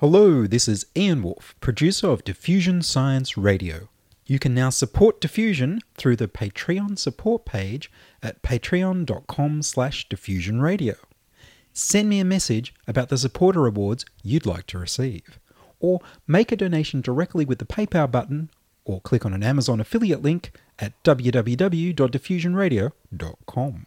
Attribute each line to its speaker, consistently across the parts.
Speaker 1: Hello, this is Ian Wolfe, producer of Diffusion Science Radio. You can now support Diffusion through the Patreon support page at patreon.com slash diffusionradio. Send me a message about the supporter awards you'd like to receive, or make a donation directly with the PayPal button, or click on an Amazon affiliate link at www.diffusionradio.com.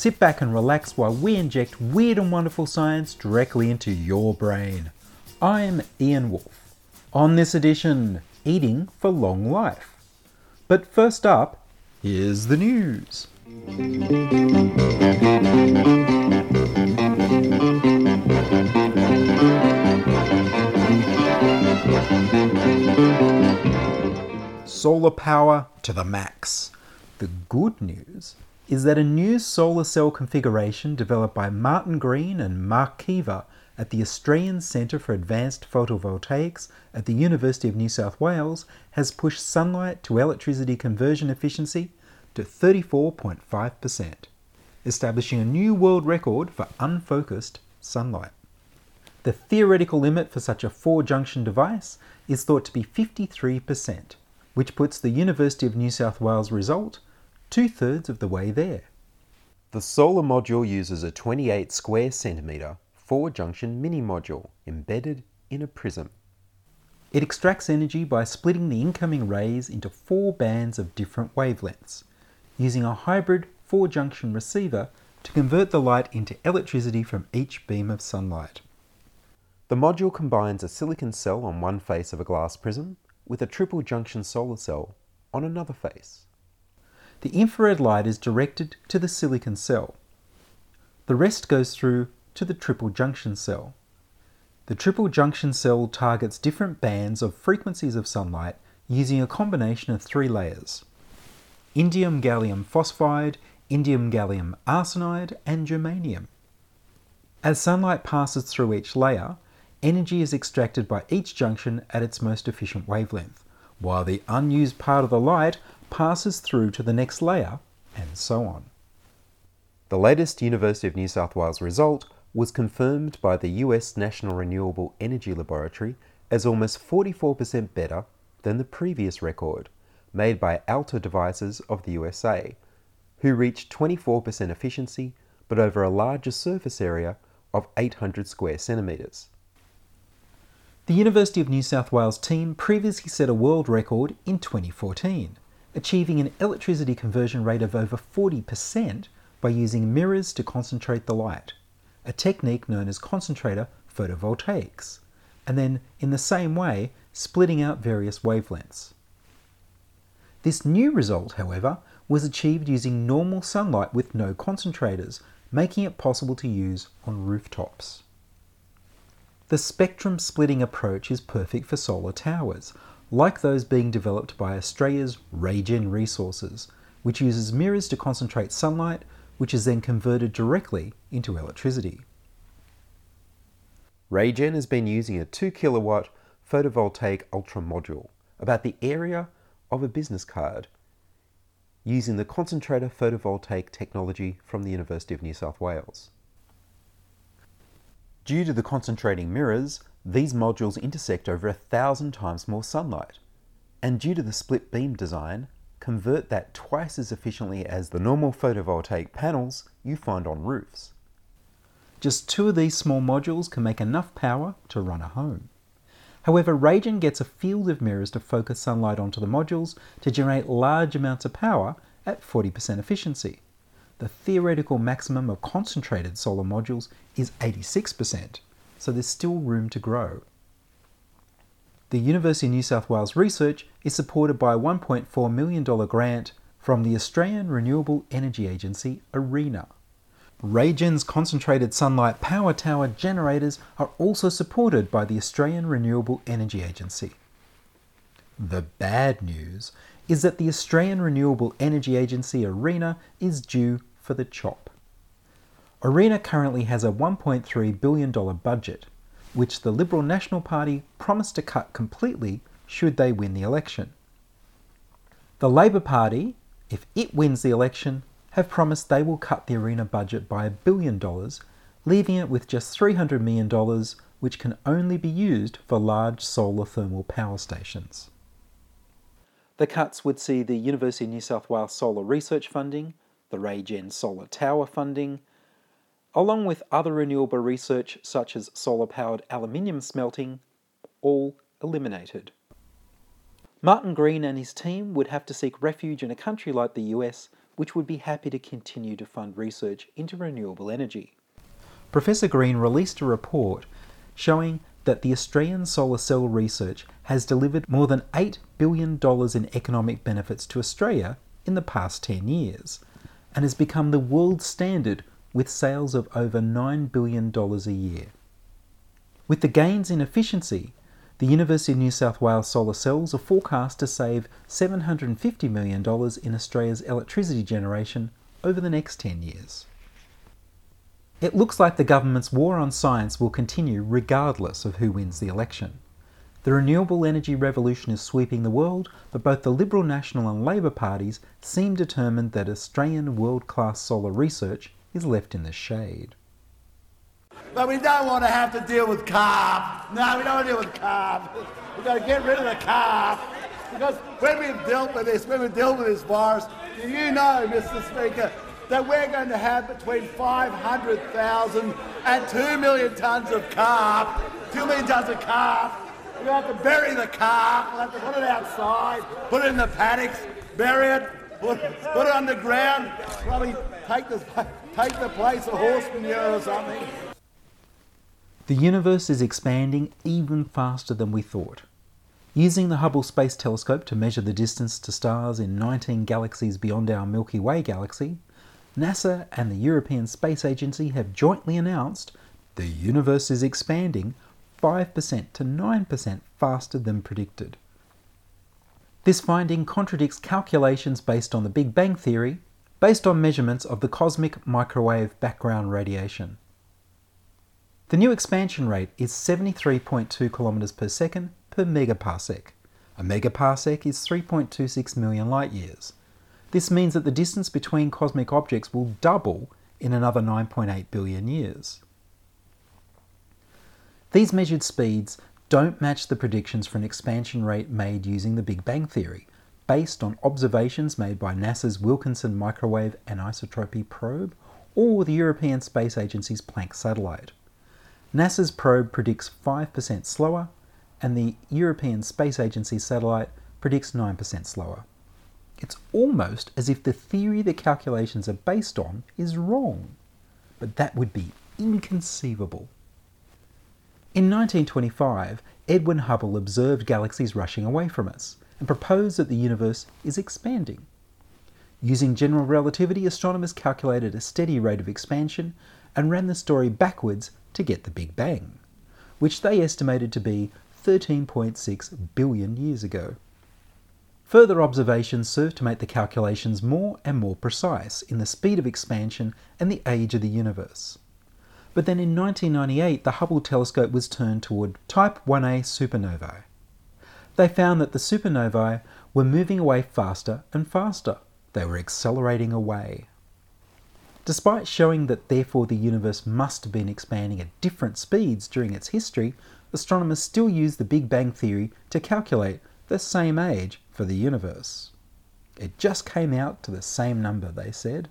Speaker 1: Sit back and relax while we inject weird and wonderful science directly into your brain. I'm Ian Wolfe. On this edition, eating for long life. But first up, here's the news. Solar power to the max. The good news is that a new solar cell configuration developed by Martin Green and Mark Keevers at the Australian Centre for Advanced Photovoltaics at the University of New South Wales has pushed sunlight to electricity conversion efficiency to 34.5%, establishing a new world record for unfocused sunlight. The theoretical limit for such a four junction device is thought to be 53%, which puts the University of New South Wales result two thirds of the way there.
Speaker 2: The solar module uses a 28 square centimetre four junction mini module embedded in a prism.
Speaker 1: It extracts energy by splitting the incoming rays into four bands of different wavelengths, using a hybrid four junction receiver to convert the light into electricity from each beam of sunlight.
Speaker 2: The module combines a silicon cell on one face of a glass prism with a triple junction solar cell on another face.
Speaker 1: The infrared light is directed to the silicon cell. The rest goes through to the triple junction cell. The triple junction cell targets different bands of frequencies of sunlight using a combination of three layers indium gallium phosphide, indium gallium arsenide, and germanium. As sunlight passes through each layer, energy is extracted by each junction at its most efficient wavelength, while the unused part of the light passes through to the next layer, and so on.
Speaker 2: The latest University of New South Wales result was confirmed by the US National Renewable Energy Laboratory as almost 44% better than the previous record, made by Alta Devices of the USA, who reached 24% efficiency but over a larger surface area of 800 square centimetres.
Speaker 1: The University of New South Wales team previously set a world record in 2014, achieving an electricity conversion rate of over 40% by using mirrors to concentrate the light, a technique known as concentrator photovoltaics, and then, in the same way, splitting out various wavelengths. This new result, however, was achieved using normal sunlight with no concentrators, making it possible to use on rooftops. The spectrum splitting approach is perfect for solar towers, like those being developed by Australia's RayGen Resources, which uses mirrors to concentrate sunlight, which is then converted directly into electricity.
Speaker 2: RayGen has been using a 2 kilowatt photovoltaic ultra module, about the area of a business card, using the concentrator photovoltaic technology from the University of New South Wales. Due to the concentrating mirrors, these modules intersect over a thousand times more sunlight, and due to the split beam design, convert that twice as efficiently as the normal photovoltaic panels you find on roofs.
Speaker 1: Just two of these small modules can make enough power to run a home. However, RayGen gets a field of mirrors to focus sunlight onto the modules to generate large amounts of power at 40% efficiency. The theoretical maximum of concentrated solar modules is 86%, so there's still room to grow. The University of New South Wales research is supported by a $1.4 million grant from the Australian Renewable Energy Agency, ARENA. RayGen's concentrated sunlight power tower generators are also supported by the Australian Renewable Energy Agency. The bad news is that the Australian Renewable Energy Agency ARENA is due for the chop. ARENA currently has a $1.3 billion budget, which the Liberal National Party promised to cut completely should they win the election. The Labor Party, if it wins the election, have promised they will cut the ARENA budget by a billion dollars, leaving it with just $300 million, which can only be used for large solar thermal power stations. The cuts would see the University of New South Wales solar research funding, the RayGen solar tower funding, along with other renewable research such as solar powered aluminium smelting, all eliminated. Martin Green and his team would have to seek refuge in a country like the US which would be happy to continue to fund research into renewable energy. Professor Green released a report showing that the Australian solar cell research has delivered more than $8 billion in economic benefits to Australia in the past 10 years and has become the world standard with sales of over $9 billion a year. With the gains in efficiency, the University of New South Wales solar cells are forecast to save $750 million in Australia's electricity generation over the next 10 years. It looks like the government's war on science will continue regardless of who wins the election. The renewable energy revolution is sweeping the world, but both the Liberal National and Labor parties seem determined that Australian world class solar research is left in the shade.
Speaker 3: But we don't want to have to deal with carp. No, we don't want to deal with carp. We've got to get rid of the carp. Because when we've dealt with this, when we've dealt with this virus, do you know, Mr. Speaker, that we're going to have between 500,000 and 2 million tonnes of carp, 2 million tonnes of carp. We'll have to bury the carp, we'll have to put it outside, put it in the paddocks, bury it, put, put it underground, probably take the, take the place of horse manure or something.
Speaker 1: The universe is expanding even faster than we thought. Using the Hubble Space Telescope to measure the distance to stars in 19 galaxies beyond our Milky Way galaxy, NASA and the European Space Agency have jointly announced the universe is expanding 5% to 9% faster than predicted. This finding contradicts calculations based on the Big Bang Theory, based on measurements of the cosmic microwave background radiation. The new expansion rate is 73.2 kilometers per second per megaparsec. A megaparsec is 3.26 million light years. This means that the distance between cosmic objects will double in another 9.8 billion years. These measured speeds don't match the predictions for an expansion rate made using the Big Bang Theory, based on observations made by NASA's Wilkinson Microwave Anisotropy Probe or the European Space Agency's Planck satellite. NASA's probe predicts 5% slower, and the European Space Agency satellite predicts 9% slower. It's almost as if the theory the calculations are based on is wrong, but that would be inconceivable. In 1925, Edwin Hubble observed galaxies rushing away from us and proposed that the universe is expanding. Using general relativity, astronomers calculated a steady rate of expansion and ran the story backwards to get the Big Bang, which they estimated to be 13.6 billion years ago. Further observations served to make the calculations more and more precise in the speed of expansion and the age of the universe. But then in 1998, the Hubble telescope was turned toward Type 1a supernovae. They found that the supernovae were moving away faster and faster. They were accelerating away. Despite showing that therefore the universe must have been expanding at different speeds during its history, astronomers still use the Big Bang Theory to calculate the same age for the universe. It just came out to the same number, they said.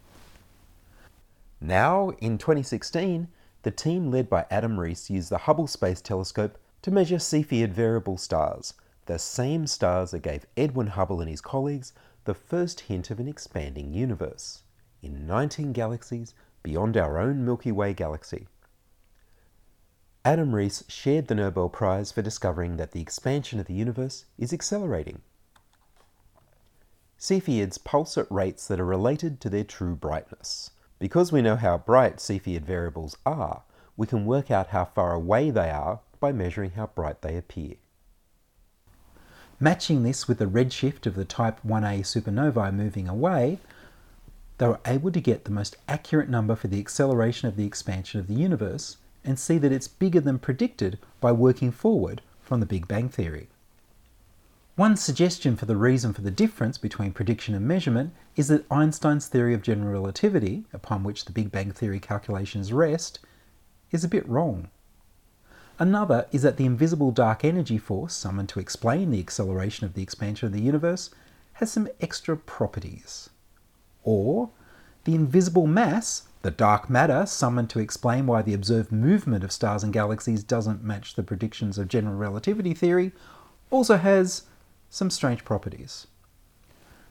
Speaker 2: Now, in 2016, the team led by Adam Riess used the Hubble Space Telescope to measure Cepheid variable stars, the same stars that gave Edwin Hubble and his colleagues the first hint of an expanding universe in 19 galaxies beyond our own Milky Way galaxy. Adam Riess shared the Nobel Prize for discovering that the expansion of the universe is accelerating. Cepheids pulse at rates that are related to their true brightness. Because we know how bright Cepheid variables are, we can work out how far away they are by measuring how bright they appear.
Speaker 1: Matching this with the redshift of the Type 1a supernovae moving away, they were able to get the most accurate number for the acceleration of the expansion of the universe and see that it's bigger than predicted by working forward from the Big Bang Theory. One suggestion for the reason for the difference between prediction and measurement is that Einstein's theory of general relativity, upon which the Big Bang Theory calculations rest, is a bit wrong. Another is that the invisible dark energy force summoned to explain the acceleration of the expansion of the universe has some extra properties. Or the invisible mass, the dark matter summoned to explain why the observed movement of stars and galaxies doesn't match the predictions of general relativity theory, also has some strange properties.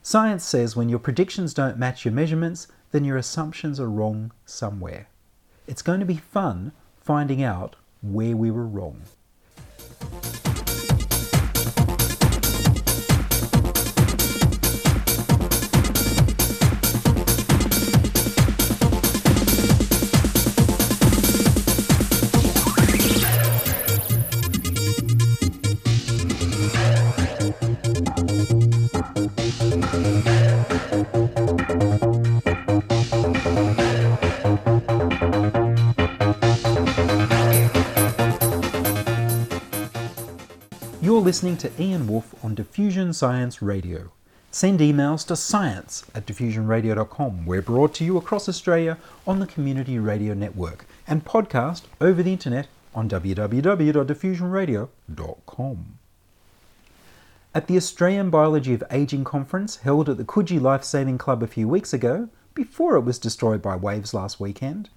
Speaker 1: Science says when your predictions don't match your measurements, then your assumptions are wrong somewhere. It's going to be fun finding out where we were wrong. You're listening to Ian Wolfe on Diffusion Science Radio. Send emails to science at diffusionradio.com. We're brought to you across Australia on the Community Radio Network and podcast over the internet on www.diffusionradio.com. At the Australian Biology of Aging conference held at the Coogee Life Saving Club a few weeks ago, before it was destroyed by waves last weekend,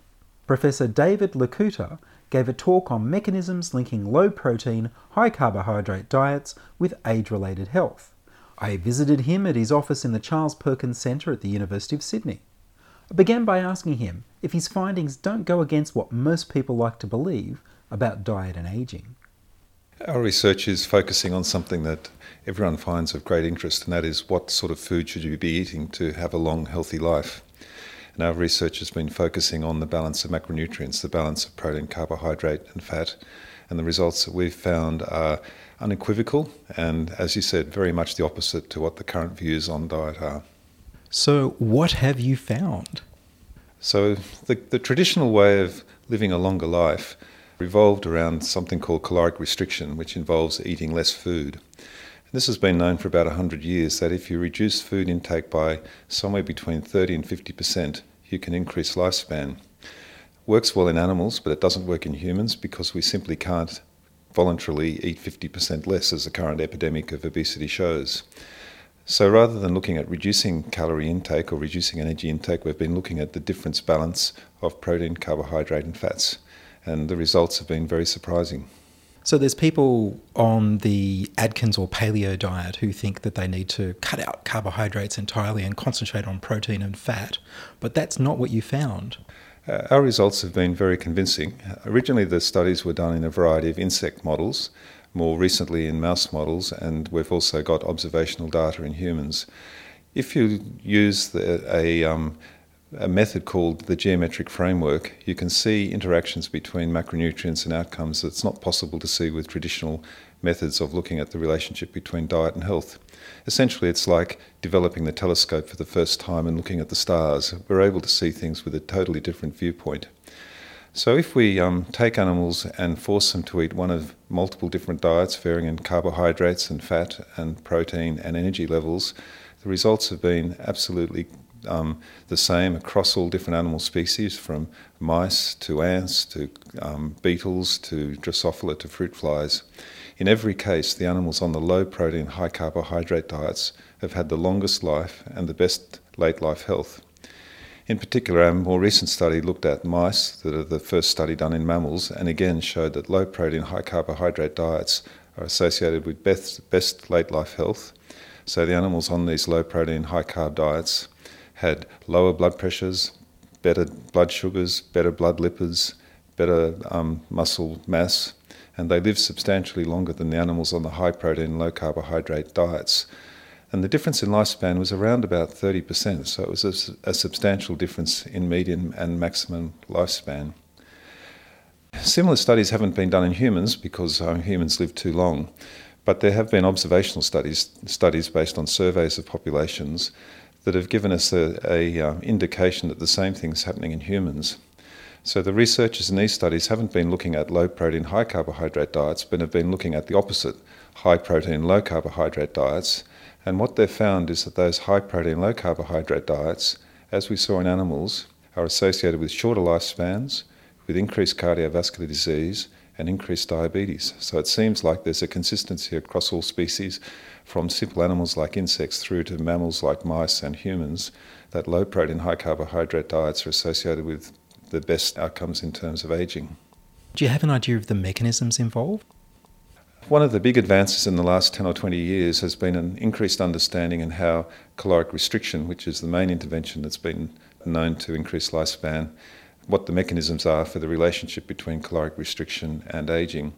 Speaker 1: Professor David Le Couteur gave a talk on mechanisms linking low protein, high carbohydrate diets with age related health. I visited him at his office in the Charles Perkins Centre at the University of Sydney. I began by asking him if his findings don't go against what most people like to believe about diet and aging.
Speaker 4: Our research is focusing on something that everyone finds of great interest, and that is what sort of food should you be eating to have a long, healthy life. And our research has been focusing on the balance of macronutrients, the balance of protein, carbohydrate, and fat. And the results that we've found are unequivocal and, as you said, very much the opposite to what the current views on diet are.
Speaker 1: So, what have you found?
Speaker 4: So, the, the traditional way of living a longer life revolved around something called caloric restriction, which involves eating less food. This has been known for about 100 years that if you reduce food intake by somewhere between 30 and 50%, you can increase lifespan. Works well in animals, but it doesn't work in humans because we simply can't voluntarily eat 50% less, as the current epidemic of obesity shows. So rather than looking at reducing calorie intake or reducing energy intake, we've been looking at the difference balance of protein, carbohydrate, and fats. And the results have been very surprising.
Speaker 1: So there's people on the Atkins or paleo diet who think that they need to cut out carbohydrates entirely and concentrate on protein and fat, but that's not what you found.
Speaker 4: Uh, our results have been very convincing. Originally, the studies were done in a variety of insect models, more recently in mouse models, and we've also got observational data in humans. If you use the, a um, a method called the geometric framework, you can see interactions between macronutrients and outcomes that's not possible to see with traditional methods of looking at the relationship between diet and health. Essentially, it's like developing the telescope for the first time and looking at the stars. We're able to see things with a totally different viewpoint. So, if we um, take animals and force them to eat one of multiple different diets, varying in carbohydrates and fat and protein and energy levels, the results have been absolutely um, the same across all different animal species, from mice to ants to um, beetles to Drosophila to fruit flies. In every case, the animals on the low protein, high carbohydrate diets have had the longest life and the best late life health. In particular, a more recent study looked at mice, that are the first study done in mammals, and again showed that low protein, high carbohydrate diets are associated with best, best late life health. So the animals on these low protein, high carb diets had lower blood pressures, better blood sugars, better blood lipids, better um, muscle mass, and they lived substantially longer than the animals on the high protein, low carbohydrate diets. And the difference in lifespan was around about 30%, so it was a, a substantial difference in median and maximum lifespan. Similar studies haven't been done in humans because um, humans live too long, but there have been observational studies, studies based on surveys of populations that have given us a, a uh, indication that the same thing is happening in humans. So the researchers in these studies haven't been looking at low protein, high carbohydrate diets, but have been looking at the opposite, high protein, low carbohydrate diets. And what they've found is that those high protein, low carbohydrate diets, as we saw in animals, are associated with shorter lifespans, with increased cardiovascular disease, and increased diabetes. So it seems like there's a consistency across all species, from simple animals like insects through to mammals like mice and humans, that low protein, high carbohydrate diets are associated with the best outcomes in terms of aging.
Speaker 1: Do you have an idea of the mechanisms involved?
Speaker 4: One of the big advances in the last 10 or 20 years has been an increased understanding in how caloric restriction, which is the main intervention that's been known to increase lifespan, what the mechanisms are for the relationship between caloric restriction and aging.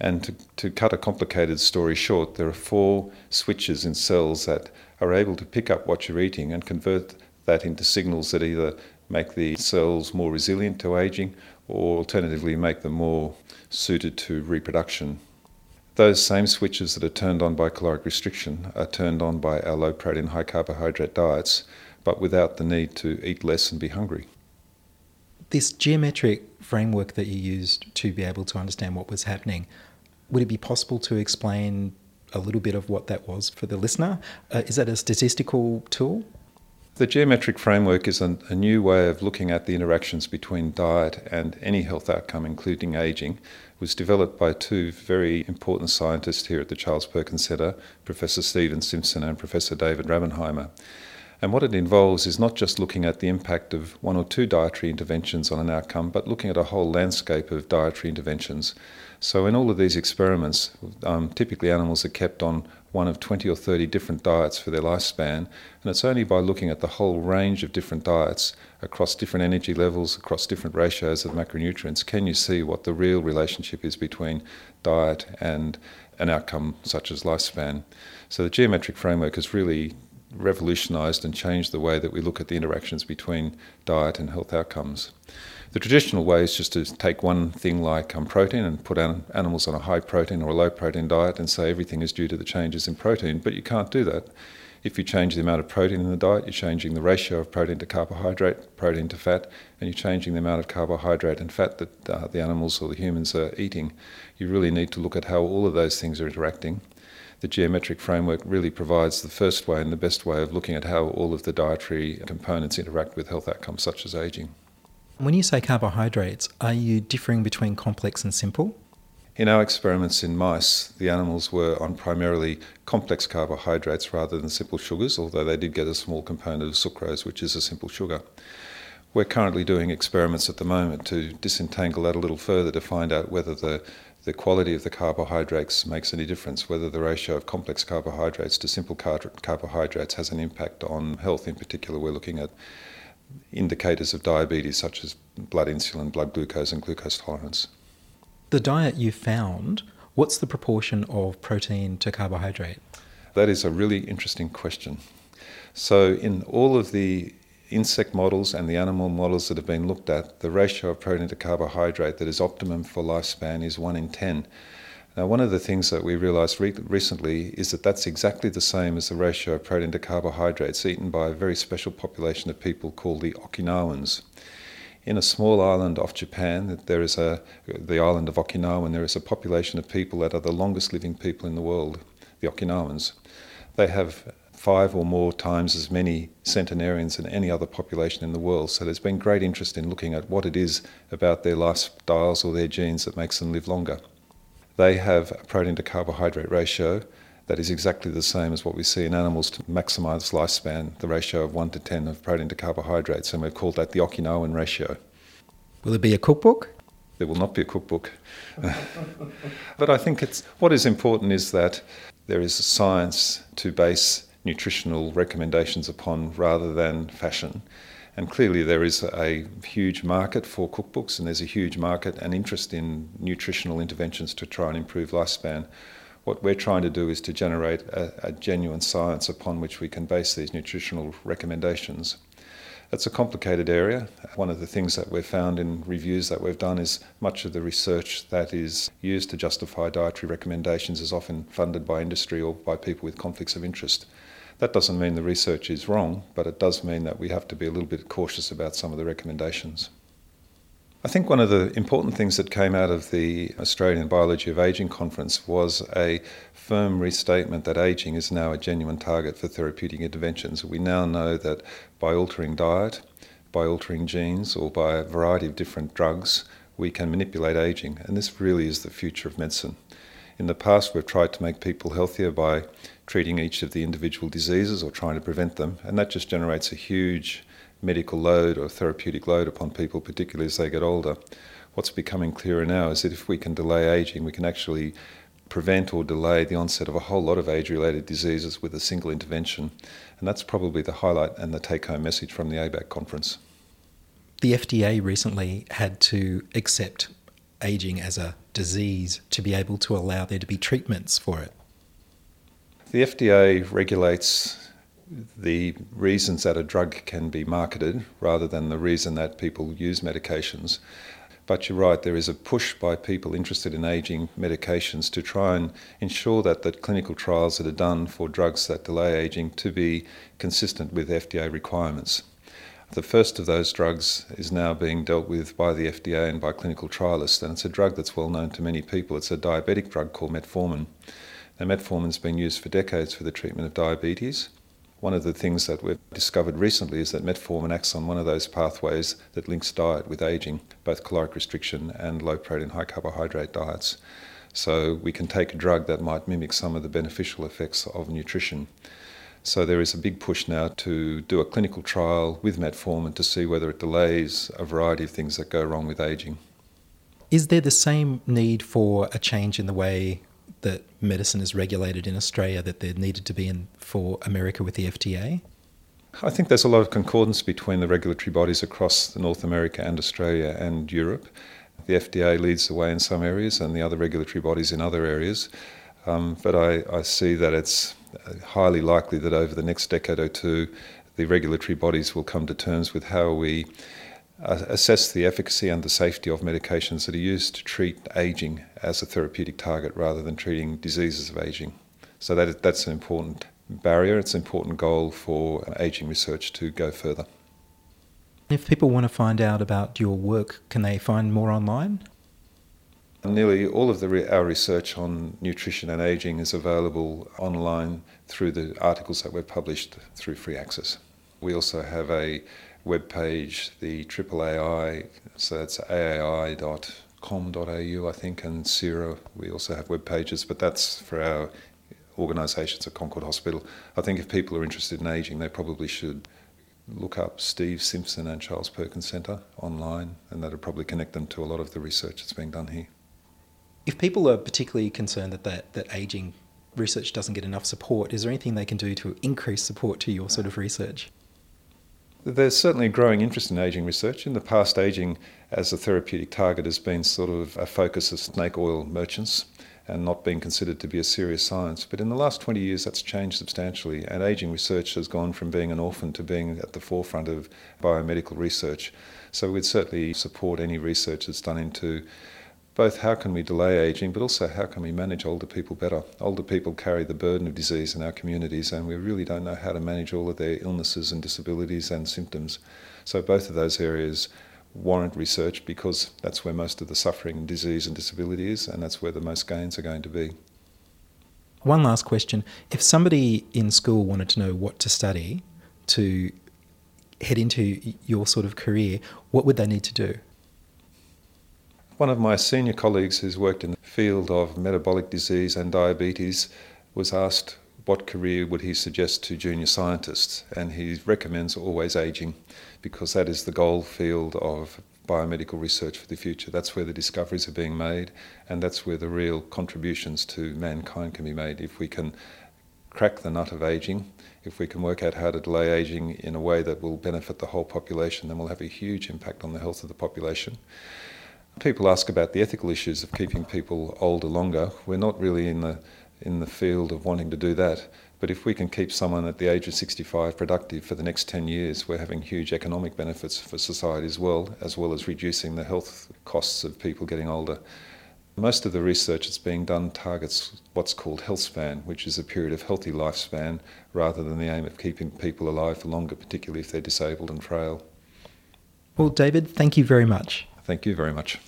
Speaker 4: And to, to cut a complicated story short, there are four switches in cells that are able to pick up what you're eating and convert that into signals that either make the cells more resilient to aging or alternatively make them more suited to reproduction. Those same switches that are turned on by caloric restriction are turned on by our low protein, high carbohydrate diets, but without the need to eat less and be hungry.
Speaker 1: This geometric framework that you used to be able to understand what was happening, would it be possible to explain a little bit of what that was for the listener? Uh, is that a statistical tool?
Speaker 4: The geometric framework is a, a, new way of looking at the interactions between diet and any health outcome, including aging. It was developed by two very important scientists here at the Charles Perkins Centre, Professor Stephen Simpson and Professor David Raubenheimer. And what it involves is not just looking at the impact of one or two dietary interventions on an outcome, but looking at a whole landscape of dietary interventions. So, in all of these experiments, um, typically animals are kept on one of 20 or 30 different diets for their lifespan, and it's only by looking at the whole range of different diets across different energy levels, across different ratios of macronutrients, can you see what the real relationship is between diet and an outcome such as lifespan. So, the geometric framework has really revolutionised and changed the way that we look at the interactions between diet and health outcomes. The traditional way is just to take one thing like um, protein and put an, animals on a high protein or a low protein diet and say everything is due to the changes in protein, but you can't do that. If you change the amount of protein in the diet, you're changing the ratio of protein to carbohydrate, protein to fat, and you're changing the amount of carbohydrate and fat that uh, the animals or the humans are eating. You really need to look at how all of those things are interacting the geometric framework really provides the first way and the best way of looking at how all of the dietary components interact with health outcomes such as aging.
Speaker 1: When you say carbohydrates, are you differing between complex and simple?
Speaker 4: In our experiments in mice, the animals were on primarily complex carbohydrates rather than simple sugars, although they did get a small component of sucrose, which is a simple sugar. We're currently doing experiments at the moment to disentangle that a little further to find out whether the the quality of the carbohydrates makes any difference, whether the ratio of complex carbohydrates to simple car- carbohydrates has an impact on health. In particular, we're looking at indicators of diabetes such as blood insulin, blood glucose, and glucose tolerance.
Speaker 1: The diet you found, what's the proportion of protein to carbohydrate?
Speaker 4: That is a really interesting question. So, in all of the insect models and the animal models that have been looked at, the ratio of protein to carbohydrate that is optimum for lifespan is 1 in 10. Now, one of the things that we realised re- recently is that that's exactly the same as the ratio of protein to carbohydrates eaten by a very special population of people called the Okinawans. In a small island off Japan, there is a, the island of Okinawa, and there is a population of people that are the longest living people in the world, the Okinawans. They have five or more times as many centenarians than any other population in the world. So there's been great interest in looking at what it is about their lifestyles or their genes that makes them live longer. They have a protein to carbohydrate ratio that is exactly the same as what we see in animals to maximize lifespan, the ratio of 1 to 10 of protein to carbohydrates, and we've called that the Okinawan ratio.
Speaker 1: Will it be a cookbook?
Speaker 4: There will not be a cookbook. but I think it's what is important is that there is science to base nutritional recommendations upon rather than fashion. And clearly, there is a huge market for cookbooks, and there's a huge market and interest in nutritional interventions to try and improve lifespan. What we're trying to do is to generate a, a genuine science upon which we can base these nutritional recommendations. It's a complicated area. One of the things that we've found in reviews that we've done is much of the research that is used to justify dietary recommendations is often funded by industry or by people with conflicts of interest. That doesn't mean the research is wrong, but it does mean that we have to be a little bit cautious about some of the recommendations. I think one of the important things that came out of the Australian Biology of Aging conference was a firm restatement that aging is now a genuine target for therapeutic interventions. We now know that by altering diet, by altering genes, or by a variety of different drugs, we can manipulate aging, and this really is the future of medicine. In the past, we've tried to make people healthier by treating each of the individual diseases or trying to prevent them, and that just generates a huge medical load or therapeutic load upon people, particularly as they get older. What's becoming clearer now is that if we can delay aging, we can actually prevent or delay the onset of a whole lot of age related diseases with a single intervention. And that's probably the highlight and the take home message from the ABAC conference.
Speaker 1: The FDA recently had to accept aging as a disease to be able to allow there to be treatments for it.
Speaker 4: The FDA regulates the reasons that a drug can be marketed rather than the reason that people use medications. But you're right, there is a push by people interested in aging medications to try and ensure that the clinical trials that are done for drugs that delay aging to be consistent with FDA requirements. The first of those drugs is now being dealt with by the FDA and by clinical trialists, and it's a drug that's well known to many people. It's a diabetic drug called metformin. Metformin's been used for decades for the treatment of diabetes. One of the things that we've discovered recently is that metformin acts on one of those pathways that links diet with aging, both caloric restriction and low protein, high carbohydrate diets. So we can take a drug that might mimic some of the beneficial effects of nutrition. So there is a big push now to do a clinical trial with metformin to see whether it delays a variety of things that go wrong with aging.
Speaker 1: Is there the same need for a change in the way that medicine is regulated in Australia that there needed to be in for America with the FDA?
Speaker 4: I think there's a lot of concordance between the regulatory bodies across North America and Australia and Europe. The FDA leads the way in some areas and the other regulatory bodies in other areas. Um, but I, I see that it's highly likely that over the next decade or two, the regulatory bodies will come to terms with how we uh, Uh, assess the efficacy and the safety of medications that are used to treat aging as a therapeutic target rather than treating diseases of aging. So that, that's an important barrier, it's an important goal for uh, aging research to go further.
Speaker 1: If people want to find out about your work, can they find more online?
Speaker 4: Nearly all of the, our research on nutrition and aging is available online through the articles that we've published through free access. We also have a web page, the AAAI, so it's aai.com.au, I think, and CIRA. We also have web pages, but that's for our organisations at Concord Hospital. I think if people are interested in ageing, they probably should look up Steve Simpson and Charles Perkins Centre online, and that'll probably connect them to a lot of the research that's being done here.
Speaker 1: If people are particularly concerned that, that, that ageing research doesn't get enough support, is there anything they can do to increase support to your sort of research?
Speaker 4: There's certainly growing interest in ageing research. In the past, ageing as a therapeutic target has been sort of a focus of snake oil merchants and not being considered to be a serious science. But in the last 20 years, that's changed substantially, and ageing research has gone from being an orphan to being at the forefront of biomedical research. So we'd certainly support any research that's done into both how can we delay aging, but also how can we manage older people better. Older people carry the burden of disease in our communities, and we really don't know how to manage all of their illnesses and disabilities and symptoms. So, both of those areas warrant research because that's where most of the suffering, disease, and disability is, and that's where the most gains are going to be.
Speaker 1: One last question. If somebody in school wanted to know what to study to head into your sort of career, what would they need to do?
Speaker 4: One of my senior colleagues who's worked in the field of metabolic disease and diabetes was asked what career would he suggest to junior scientists, and he recommends always aging because that is the gold field of biomedical research for the future. That's where the discoveries are being made, and that's where the real contributions to mankind can be made. If we can crack the nut of aging, if we can work out how to delay aging in a way that will benefit the whole population, then we'll have a huge impact on the health of the population. People ask about the ethical issues of keeping people older longer. We're not really in the in the field of wanting to do that. But if we can keep someone at the age of 65 productive for the next 10 years, we're having huge economic benefits for society as well, as well as reducing the health costs of people getting older. Most of the research that's being done targets what's called health span, which is a period of healthy lifespan, rather than the aim of keeping people alive for longer, particularly if they're disabled and frail.
Speaker 1: Well, David, thank you very much.
Speaker 4: Thank you very much.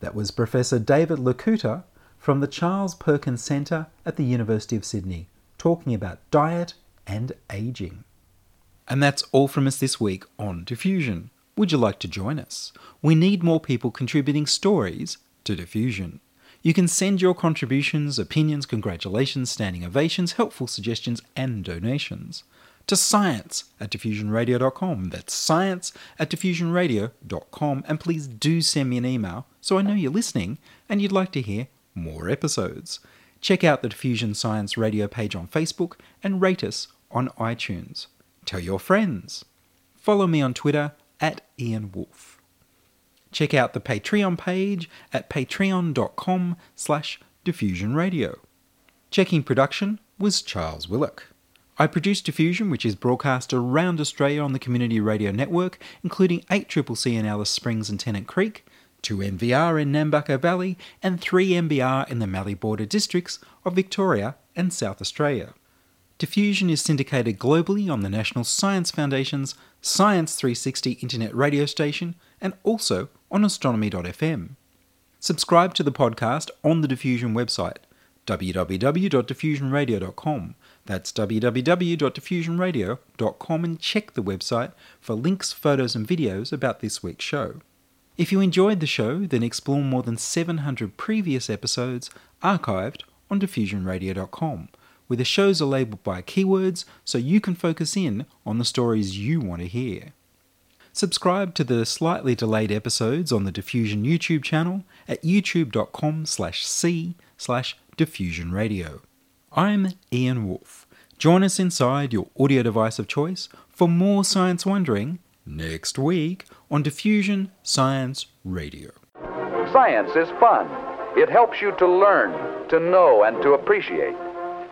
Speaker 1: That was Professor David Le Couteur from the Charles Perkins Centre at the University of Sydney, talking about diet and aging. And that's all from us this week on Diffusion. Would you like to join us? We need more people contributing stories to Diffusion. You can send your contributions, opinions, congratulations, standing ovations, helpful suggestions, and donations to science at diffusionradio.com. That's science at diffusionradio.com. And please do send me an email so I know you're listening and you'd like to hear more episodes. Check out the Diffusion Science Radio page on Facebook and rate us on iTunes. Tell your friends. Follow me on Twitter at Ian Wolfe check out the Patreon page at patreon.com slash diffusionradio. Checking production was Charles Willock. I produce Diffusion, which is broadcast around Australia on the Community Radio Network, including 8CCC in Alice Springs and Tennant Creek, 2 NVR in Nambucca Valley, and 3 MBR in the Mallee border districts of Victoria and South Australia. Diffusion is syndicated globally on the National Science Foundation's Science 360 internet radio station and also on astronomy.fm. Subscribe to the podcast on the Diffusion website, www.diffusionradio.com. That's www.diffusionradio.com and check the website for links, photos, and videos about this week's show. If you enjoyed the show, then explore more than 700 previous episodes archived on diffusionradio.com, where the shows are labeled by keywords so you can focus in on the stories you want to hear. Subscribe to the slightly delayed episodes on the Diffusion YouTube channel at youtube.com slash c slash diffusionradio. I'm Ian Wolfe. Join us inside your audio device of choice for more science wondering next week on Diffusion Science Radio.
Speaker 5: Science is fun. It helps you to learn, to know, and to appreciate.